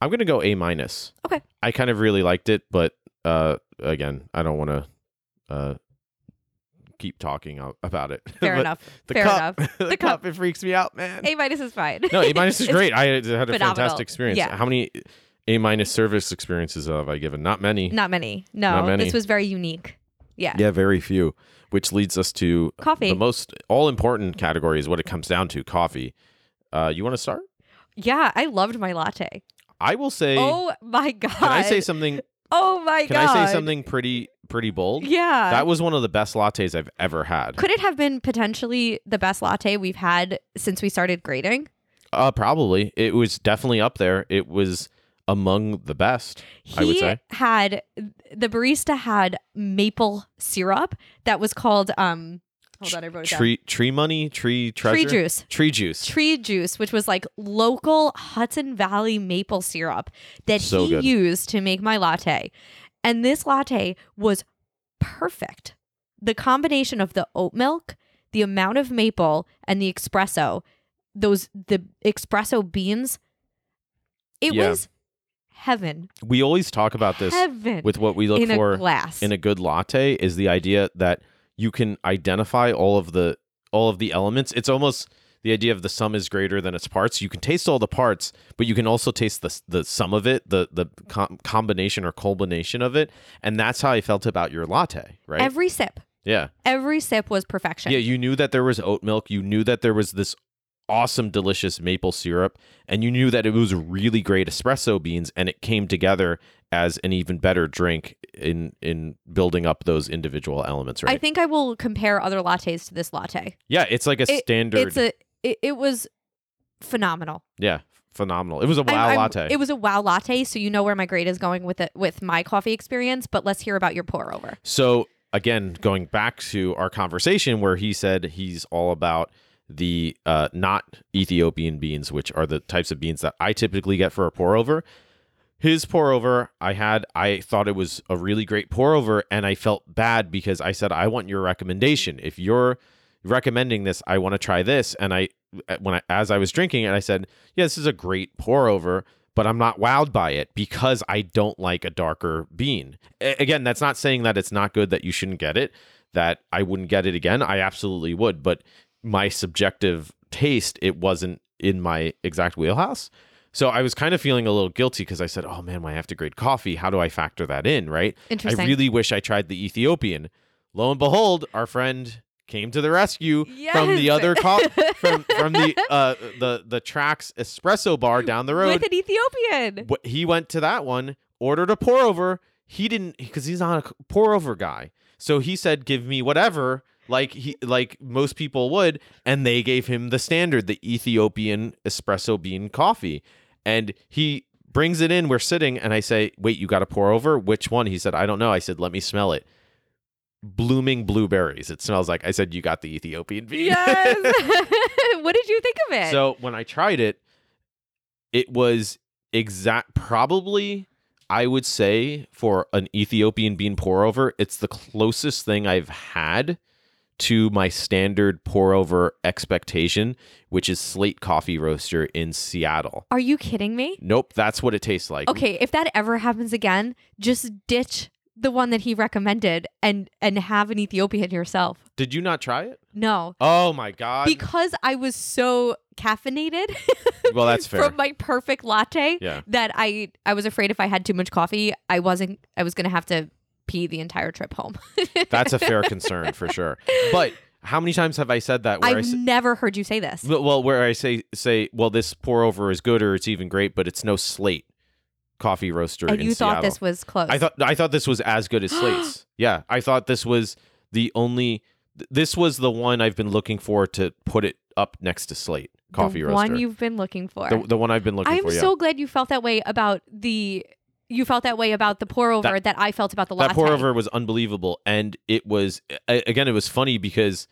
I'm gonna go A minus. Okay. I kind of really liked it, but uh, again, I don't want to uh, keep talking about it. Fair enough. The Fair cup, enough. the, The cup, cup. it freaks me out, man. A minus is fine. no, A minus is great. I had a phenomenal. fantastic experience. Yeah. How many A minus service experiences have I given? Not many. Not many. No, Not many. this was very unique. Yeah. Yeah, very few. Which leads us to Coffee. the most all important category is what it comes down to: coffee. Uh, you want to start? yeah, I loved my latte. I will say. Oh my god. can I say something? Oh my Can god. Can I say something pretty pretty bold? Yeah. That was one of the best lattes I've ever had. Could it have been potentially the best latte we've had since we started grading? Uh, probably. It was definitely up there. It was among the best. He I would say. had the barista had maple syrup that was called um hold on, I wrote it down. Tree tree money, tree treasure, Tree juice. tree juice. Tree juice, which was like local Hudson Valley maple syrup that So he good. used to make my latte. And this latte was perfect. The combination of the oat milk, the amount of maple, and the espresso, those the espresso beans, it Yeah. was heaven. We always talk about this heaven with what we look in for a glass. in a good latte is the idea that you can identify all of the all of the elements. It's almost the idea of the sum is greater than its parts. You can taste all the parts, but you can also taste the the sum of it, the the com- combination or culmination of it, and that's how I felt about your latte, right? Every sip, yeah. every sip was perfection. Yeah, you knew that there was oat milk, you knew that there was this awesome delicious maple syrup, and you knew that it was really great espresso beans and it came together as an even better drink in in building up those individual elements, right? I think I will compare other lattes to this latte. Yeah, it's like a It- standard. It's a it, it was phenomenal. yeah, phenomenal. It was a I'm- wow I'm- latte. It was a wow latte, so you know where my grade is going with it with my coffee experience. But let's hear about your pour over. so again, going back to our conversation where he said he's all about the uh, not Ethiopian beans, which are the types of beans that I typically get for a pour over. His pour over, I had, I thought it was a really great pour over, and I felt bad because I said, I want your recommendation. If you're recommending this, I want to try this. And I, uh, when I, as I was drinking it, I said, yeah, this is a great pour over, but I'm not wowed by it because I don't like a darker bean. A- again, that's not saying that it's not good that you shouldn't get it, that I wouldn't get it again. I absolutely would, but my subjective taste, it wasn't in my exact wheelhouse. So I was kind of feeling a little guilty because I said, "Oh man, I have to grade coffee. How do I factor that in?" Right? Interesting. I really wish I tried the Ethiopian. Lo and behold, our friend came to the rescue from the other co- from from the uh the the Trax espresso bar down the road. with an Ethiopian. Wh- he went to that one, ordered a pour over. He didn't because he's not a pour over guy. So he said, "Give me whatever." Like he like most people would, and they gave him the standard, the Ethiopian espresso bean coffee, and he brings it in. We're sitting, and I say, "Wait, you got to pour over? Which one?" He said, "I don't know." I said, "Let me smell it." Blooming blueberries. It smells like. I said, "You got the Ethiopian bean." Yes. what did you think of it? So when I tried it, it was exact probably I would say for an Ethiopian bean pour over, it's the closest thing I've had to my standard pour over expectation, which is Slate Coffee Roaster in Seattle. Are you kidding me? Nope, that's what it tastes like. Okay, if that ever happens again, just ditch the one that he recommended and and have an Ethiopian yourself. Did you not try it? No. Oh my god. Because I was so caffeinated well, that's fair. from my perfect latte yeah. that I I was afraid if I had too much coffee, I wasn't I was going to have to pee the entire trip home. That's a fair concern for sure. But how many times have I said that where I I've never heard you say this. Well, where I say say, well, this pour over is good or it's even great, but it's no Slate coffee roaster And you thought this was close. I thought I thought this was as good as Slate's. yeah, I thought this was the only. th- This was the one I've been looking for to put it up next to Slate coffee the roaster. one you've been looking for. the, the one I've been looking for. I'm for. Yeah. so glad you felt that way about the you felt that way about the pour over that, I felt about the latte. that pour over was unbelievable, and it was a- again. It was funny because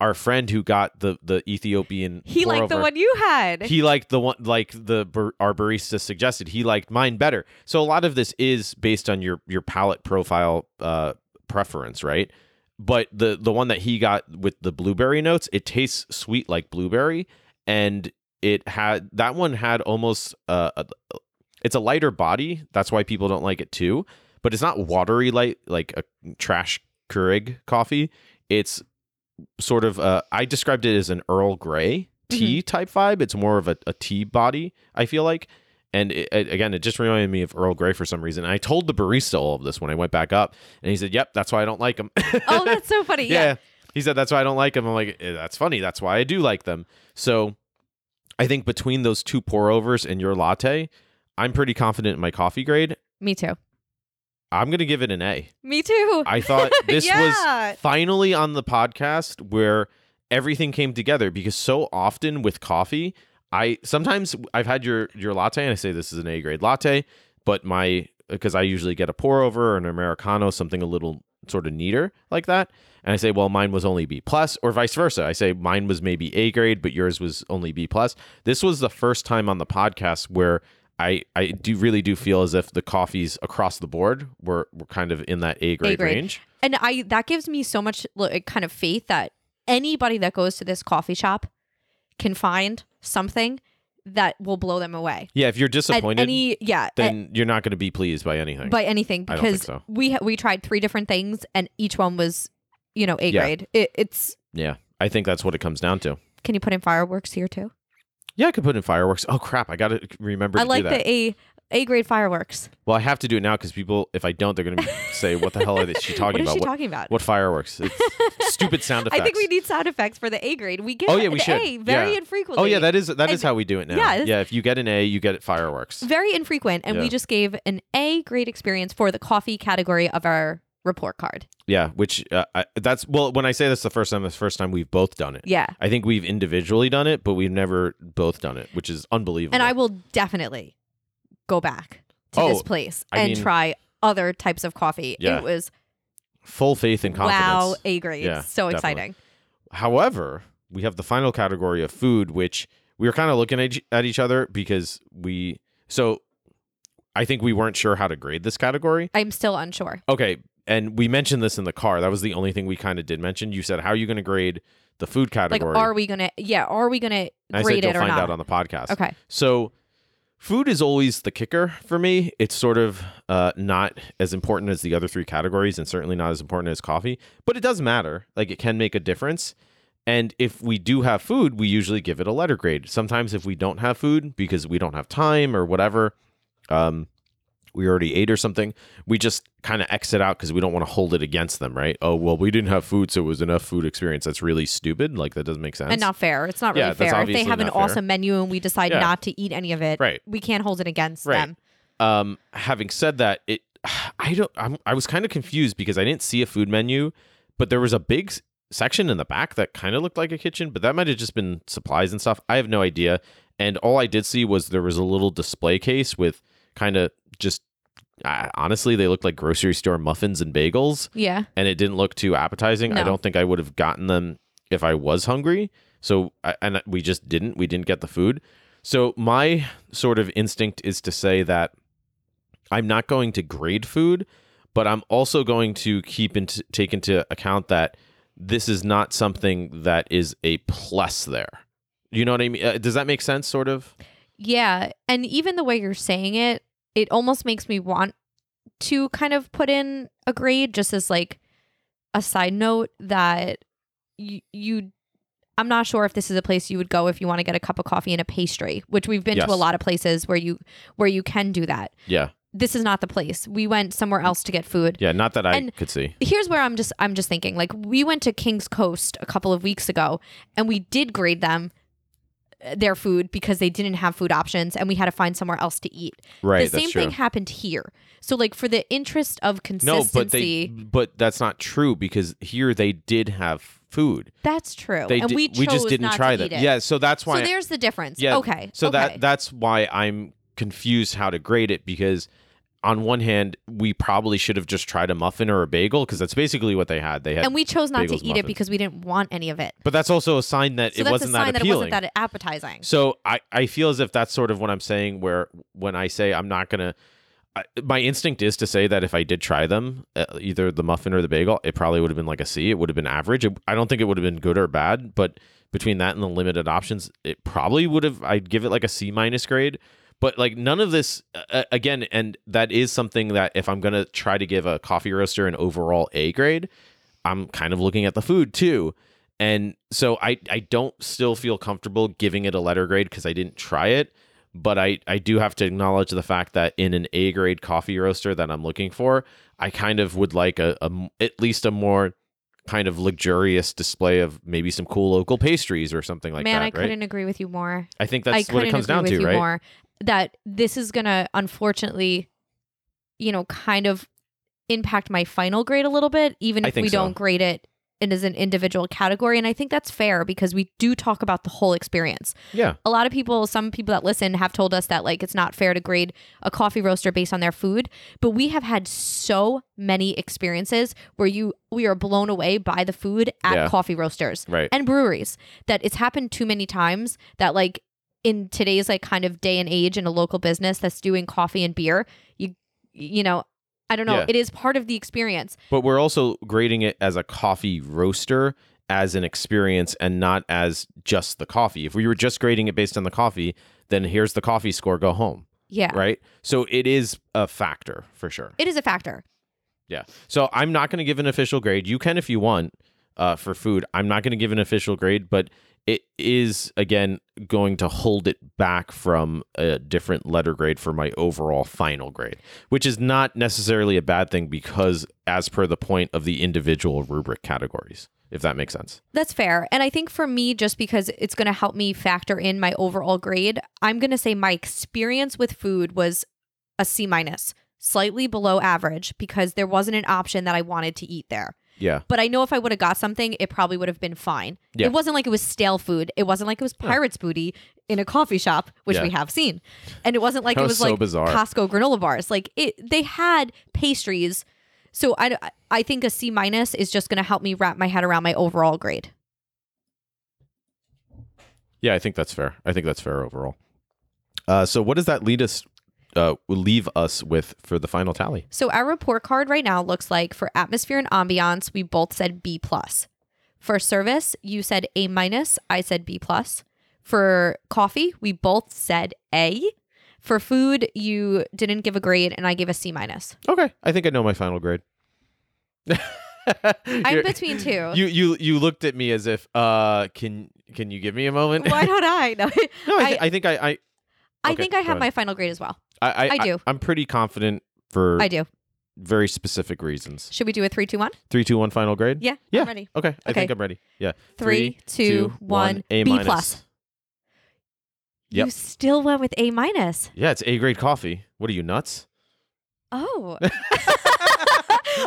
our friend who got the the Ethiopian He liked the one you had. he liked the one like the our barista suggested he liked mine better so a lot of this is based on your your palate profile uh preference right but the the one that he got with the blueberry notes, it tastes sweet like blueberry, and it had that one had almost uh, a, it's a lighter body. That's why people don't like it too. But it's not watery light like a trash Keurig coffee. It's sort of uh, I described it as an Earl Grey tea type vibe. It's more of a, a tea body. I feel like. And it, it- again, it just reminded me of Earl Grey for some reason. I told the barista all of this when I went back up, and he said, "Yep, that's why I don't like them." Oh, that's so funny. yeah. Yeah. He said that's why I don't like them. I'm like, "Eh, that's funny. That's why I do like them. So I think between those two pour overs and your latte, I'm pretty confident in my coffee grade. Me too. I'm gonna give it an A. Me too. I thought this Yeah. was finally on the podcast where everything came together because so often with coffee, I sometimes I've had your your latte and I say this is an A grade latte, but my because I usually get a pour over or an americano, something a little sort of neater like that, and I say, well, mine was only B plus, or vice versa. I say mine was maybe A grade, but yours was only B plus. This was the first time on the podcast where I I do really do feel as if the coffees across the board were were kind of in that A grade grade. range. and I that gives me so much like, eh, kind of faith that anybody that goes to this coffee shop can find something that will blow them away. Yeah, if you're At disappointed, any yeah, at- then you're not going to be pleased by anything. by anything I don't think because so. we ha- we tried three different things and each one was you know A Yeah. grade. It, it's yeah, I think that's what it comes down to. can you put in fireworks here too? Yeah, I could put in fireworks. Oh crap, I got to remember I to like do that. the A A grade fireworks. well, I have to do it now because people, if I don't, they're going to say, "What the hell are they, she talking what is about? she what, talking about? what fireworks? It's stupid sound effects." I think we need sound effects for the A grade. We get Oh, yeah, we an should. A very Yeah. infrequently. Oh yeah, that is that is And- how we do it now. yeah, yeah. If you get an A, you get fireworks. very infrequent, and Yeah. we just gave an A grade experience for the coffee category of our report card. Yeah, which uh, I, that's well. When I say this the first time, it's the first time we've both done it. Yeah, I think we've individually done it, but we've never both done it, which is unbelievable. and I will definitely go back to Oh, this place I and mean- try other types of coffee. Yeah. It was full faith and confidence. wow, A grade, Yeah, so definitely. exciting. However, we have the final category of food, which we were kind of looking at, at each other because we. So, I think we weren't sure how to grade this category. I'm still unsure. Okay, and we mentioned this in the car. That was the only thing we kind of did mention. You said, "How are you going to grade the food category?" Like, category?" are we gonna? Yeah, are we gonna and I said, grade "You'll it or find not? out on the podcast." okay, So, food is always the kicker for me. It's sort of uh, not as important as the other three categories, and certainly not as important as coffee. But it does matter. Like it can make a difference. And if we do have food, we usually give it a letter grade. Sometimes, if we don't have food because we don't have time or whatever, um, we already ate or something, we just kind of exit out because we don't want to hold it against them, right? Oh, well, we didn't have food, so it was enough food experience. That's really stupid. Like that doesn't make sense. and not fair. It's not really that's fair. If they have an fair. awesome menu and we decide Yeah. not to eat any of it, Right. we can't hold it against Right. them. Um, having said that, it I don't I'm, I was kind of confused because I didn't see a food menu, but there was a big section in the back that kind of looked like a kitchen, but that might have just been supplies and stuff. I have no idea. And all I did see was there was a little display case with kind of just honestly, they looked like grocery store muffins and bagels, Yeah, and it didn't look too appetizing. I don't think I would have gotten them if I was hungry. So, I, and we just didn't. We didn't get the food. So, my sort of instinct is to say that I'm not going to grade food, but I'm also going to keep into take into account that this is not something that is a plus there. You know what I mean? Uh, does that make sense? Sort of. Yeah, and even the way you're saying it, it almost makes me want to kind of put in a grade just as like a side note that you you I'm not sure if this is a place you would go if you want to get a cup of coffee and a pastry, which we've been to a lot of places where you where you can do that. Yeah. This is not the place. We went somewhere else to get food. Yeah. Not that I And- could see. Here's where I'm just I'm just thinking like we went to King's Coast a couple of weeks ago and we did grade them their food because they didn't have food options and we had to find somewhere else to eat. Right. the same thing happened here. So like for the interest of consistency. No, but they but that's not true because here they did have food. that's true. They and di- we chose just didn't try that. Yeah, so that's why So there's the difference. Yeah. Okay. So okay. that that's why I'm confused how to grade it because on one hand we probably should have just tried a muffin or a bagel because that's basically what they had. They had and we chose not to eat it because we didn't want any of it. But that's also a sign that So it that's wasn't a sign that that, it wasn't that appetizing. So I, I feel as if that's sort of what I'm saying where when I say I'm not gonna I, my instinct is to say that if I did try them, uh, either the muffin or the bagel, it probably would have been like a C. It would have been average. It, I don't think it would have been good or bad, but between that and the limited options, it probably would have. I'd give it like a C minus grade. But like none of this, uh, again, and that is something that if I'm gonna try to give a coffee roaster an overall A grade, I'm kind of looking at the food too. And so I, I don't still feel comfortable giving it a letter grade because I didn't try it but I, I do have to acknowledge the fact that in an A grade coffee roaster that I'm looking for, I kind of would like a, a at least a more kind of luxurious display of maybe some cool local pastries or something like Man, that. Man, I right? couldn't agree with you more. I think I that's what it comes down to, right? more. That this is gonna unfortunately, you know, kind of impact my final grade a little bit, even I if we so. don't grade it in as an individual category. And I think that's fair because we do talk about the whole experience. Yeah. A lot of people, some people that listen have told us that like it's not fair to grade a coffee roaster based on their food, but we have had so many experiences where you we are blown away by the food at Yeah. coffee roasters Right. and breweries that it's happened too many times that like in today's like kind of day and age in a local business that's doing coffee and beer you you know i don't know Yeah. it is part of the experience But we're also grading it as a coffee roaster as an experience and not as just the coffee. If we were just grading it based on the coffee, then here's the coffee score, go home. yeah Right. So it is a factor for sure. it is a factor Yeah. So I'm not going to give an official grade. You can if you want uh, for food. I'm not going to give an official grade, but it is, again, going to hold it back from a different letter grade for my overall final grade, which is not necessarily a bad thing because, as per the point of the individual rubric categories, if that makes sense. That's fair. And I think for me, just because it's going to help me factor in my overall grade, I'm going to say my experience with food was a C minus, slightly below average because there wasn't an option that I wanted to eat there. Yeah. But I know if I would have got something, it probably would have been fine. Yeah. It wasn't like it was stale food. It wasn't like it was pirate's booty in a coffee shop, which Yeah. we have seen. And it wasn't like That it was was so like bizarre. Costco granola bars. Like it, they had pastries. So I, I think a C minus is just going to help me wrap my head around my overall grade. Yeah, I think that's fair. I think that's fair overall. Uh, so, what does that lead us, uh, leave us with for the final tally? So our report card right now looks like for atmosphere and ambiance, we both said B plus. For service, you said A minus, I said B plus. For coffee, we both said A. For food, you didn't give a grade and I gave a C minus. Okay, I think I know my final grade. I'm between two. You you you looked at me as if uh can can you give me a moment? Why don't I? No, no, I, thi- I- I think I I I think I have ahead. my final grade as well. I, I, I do. I, am pretty confident for I do. very specific reasons. Should we do a three, two, one? Three, two, one, final grade. Yeah, Yeah. I'm ready. Okay, I Okay. think I'm ready. Yeah. Three, two, one. A B minus. plus. Yep. You still went with A minus. Yeah, it's A grade coffee. What are you nuts? Oh.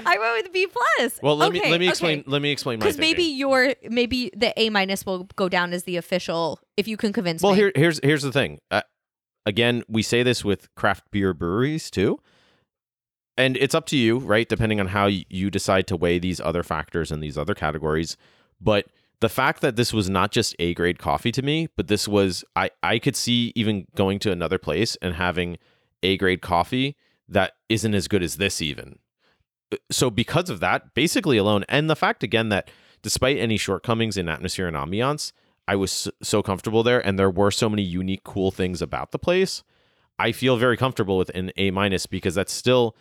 I went with B plus. Well, let Okay, me let me okay. explain. Let me explain my. Because maybe your maybe the A minus will go down as the official if you can convince Well, me. here here's here's the thing. Uh, again, we say this with craft beer breweries too. And it's up to you, right? Depending on how you decide to weigh these other factors and these other categories. But the fact that this was not just A grade coffee to me, but this was I I could see even going to another place and having A grade coffee that isn't as good as this even. Uh, So because of that, basically alone, and the fact again that despite any shortcomings in atmosphere and ambiance, I was so, comfortable there, and there were so many unique, cool things about the place. I feel very comfortable with an A minus because that's still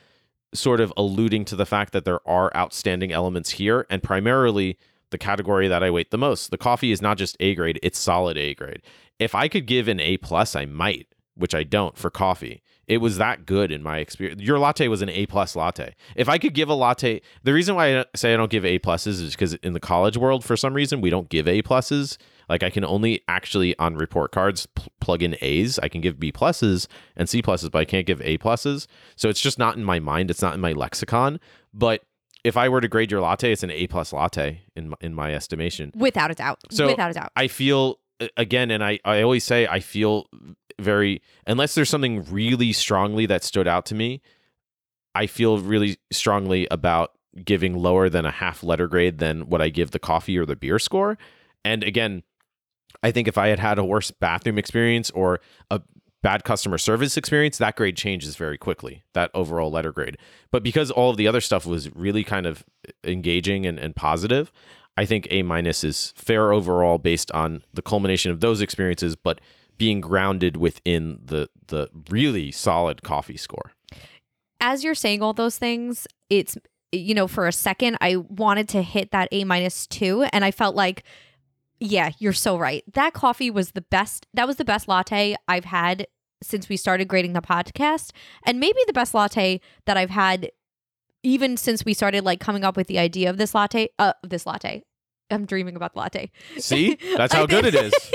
sort of alluding to the fact that there are outstanding elements here, and primarily the category that I weight the most. The coffee is not just A grade; it's solid A grade. If I could give an A plus, I might, which I don't for coffee. It was that good in my experience. Your latte was an A plus latte. If I could give a latte, the reason why I say I don't give A pluses is because in the college world, for some reason, we don't give A pluses. Like I can only actually on report cards pl- plug in A's. I can give B pluses and C pluses, but I can't give A pluses. So it's just not in my mind. It's not in my lexicon. But if I were to grade your latte, it's an A plus latte in my, in my estimation. Without a doubt. So- Without a doubt. I feel again, and I, I always say I feel very unless there's something really strongly that stood out to me, I feel really strongly about giving lower than a half letter grade than what I give the coffee or the beer score. And again, I think if I had had a worse bathroom experience or a bad customer service experience, that grade changes very quickly, that overall letter grade. But because all of the other stuff was really kind of engaging and, and positive, I think A minus is fair overall based on the culmination of those experiences, but being grounded within the the really solid coffee score. As you're saying all those things, it's you know, for a second I wanted to hit that A minus two, and I felt like yeah, you're so right. That coffee was the best. That was the best latte I've had since we started grading the podcast, and maybe the best latte that I've had even since we started like coming up with the idea of this latte. Uh, this latte. I'm dreaming about the latte. See, that's how good it is.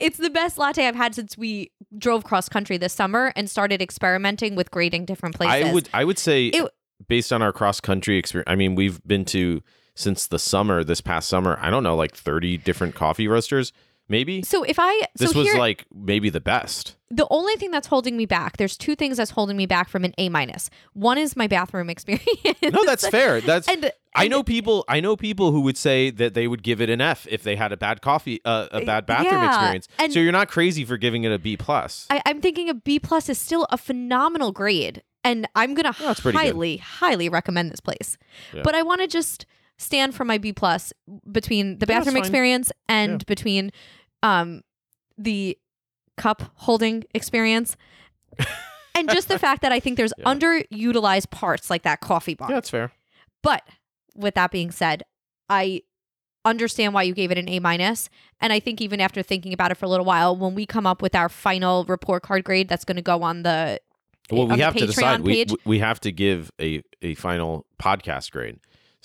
it's the best latte I've had since we drove cross country this summer and started experimenting with grading different places. I would I would say It- based on our cross country experience. I mean, we've been to since the summer, this past summer. I don't know, like thirty different coffee roasters, maybe. So if I This so was here, like maybe the best. the only thing that's holding me back. There's two things that's holding me back from an A minus. One is my bathroom experience. No, that's fair. That's and I and- know people. I know people who would say that they would give it an F if they had a bad coffee, uh, a bad bathroom yeah, experience. and- so you're not crazy for giving it a B plus. I, I'm thinking a B plus is still a phenomenal grade, and I'm gonna that's pretty good. highly, highly recommend this place. Yeah. But I want to just stand for my B plus between the bathroom experience and Yeah. between um the cup holding experience. and just the fact that I think there's Yeah. underutilized parts like that coffee bar. yeah, that's fair. But with that being said, I understand why you gave it an A minus. And I think even after thinking about it for a little while, when we come up with our final report card grade that's going to go on the Well, on we have to decide. Page. we we have to give a a final podcast grade.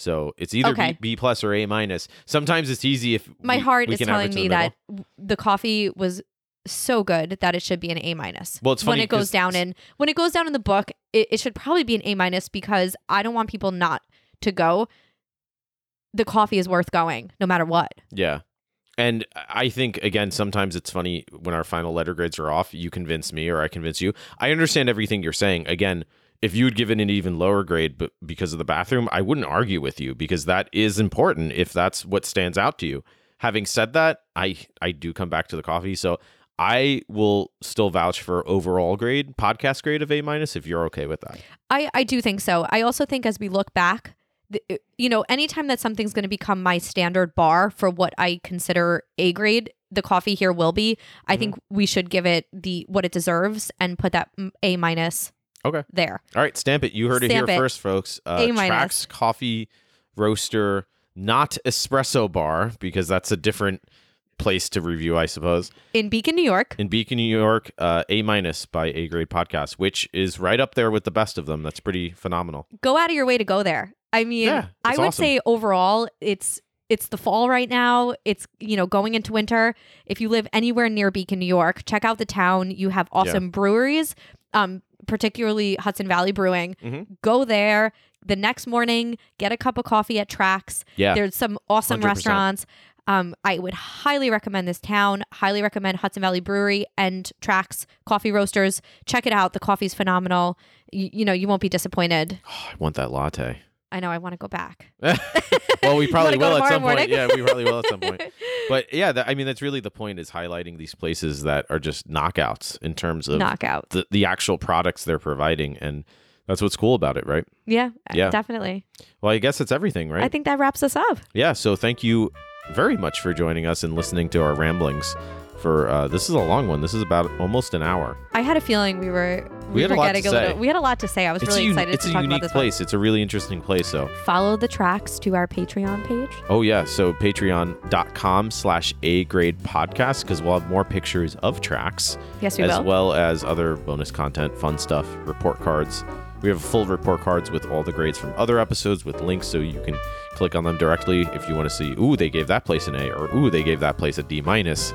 So it's either Okay. B, B plus or A minus. Sometimes it's easy if my we- heart we is telling me the that the coffee was so good that it should be an A minus. Well, it's funny when it goes down in when it goes down in the book, it, it should probably be an A minus because I don't want people not to go. The coffee is worth going no matter what. Yeah. And I think again, sometimes it's funny when our final letter grades are off. You convince me, or I convince you. I understand everything you're saying. Again, if you would given an even lower grade, but because of the bathroom, I wouldn't argue with you because that is important. If that's what stands out to you. Having said that, I I do come back to the coffee. So I will still vouch for overall grade, podcast grade of A minus, if you're okay with that. I, I do think so. I also think as we look back, the, you know, anytime that something's going to become my standard bar for what I consider A grade, the coffee here will be. I Mm-hmm. think we should give it the what it deserves and put that A minus Okay. there. All right, stamp it. You heard it here it. first, folks. Uh, A minus. Trax Coffee Roaster, not espresso bar, because that's a different place to review, I suppose. In Beacon, New York, In Beacon, New York, uh, A minus by A Grade Podcast, which is right up there with the best of them. That's pretty phenomenal. go out of your way to go there. I mean, Yeah, I would awesome. say overall, it's it's the fall right now. It's you know going into winter. If you live anywhere near Beacon, New York, check out the town. You have awesome breweries, um, particularly Hudson Valley Brewing. Mhm. Go there the next morning. Get a cup of coffee at Trax. Yeah. There's some awesome 100%. restaurants. Um, I would highly recommend this town. Highly recommend Hudson Valley Brewery and Trax Coffee Roasters. Check it out. The coffee's phenomenal. You, you know, you won't be disappointed. Oh, I want that latte. I know. I want to go back. well, we probably will at some point. Yeah, we probably will at some point. But yeah, that, I mean, that's really the point is highlighting these places that are just knockouts in terms of Knockout. the, the actual products they're providing. And that's what's cool about it, right? Yeah, Yeah. definitely. Well, I guess that's everything, right? I think that wraps us up. yeah. So thank you very much for joining us and listening to our ramblings. For uh, this is a long one. This is about almost an hour. I had a feeling we were we, We had were a lot to getting a say. little. We had a lot to say. I was It's really a, excited to a talk about this. one. place. It's a really interesting place. So, Follow the tracks to our Patreon page. oh yeah. So patreon.com slash A grade podcast because we'll have more pictures of Trax Yes, we as will. well as other bonus content, fun stuff, report cards. We have full report cards with all the grades from other episodes with links so you can click on them directly if you want to see, ooh, they gave that place an A or ooh, they gave that place a D minus.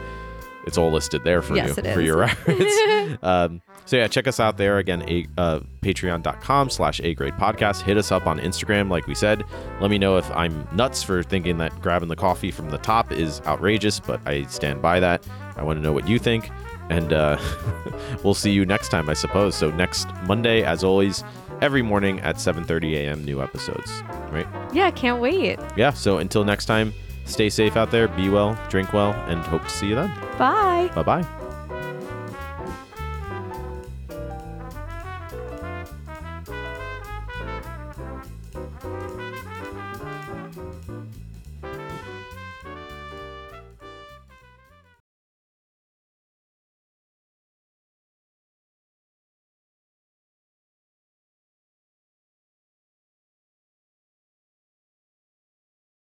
It's all listed there for Yes, you for your reference. um, so yeah, check us out there again. A, uh, Patreon.com slash A grade podcast. Hit us up on Instagram, like we said. Let me know if I'm nuts for thinking that grabbing the coffee from the top is outrageous, but I stand by that. I want to know what you think. And uh, we'll see you next time, I suppose. So next Monday, as always, every morning at 7:30 a.m. New episodes. Right? yeah, can't wait. Yeah. So until next time, stay safe out there, be well, drink well, and hope to see you then. Bye. Bye bye.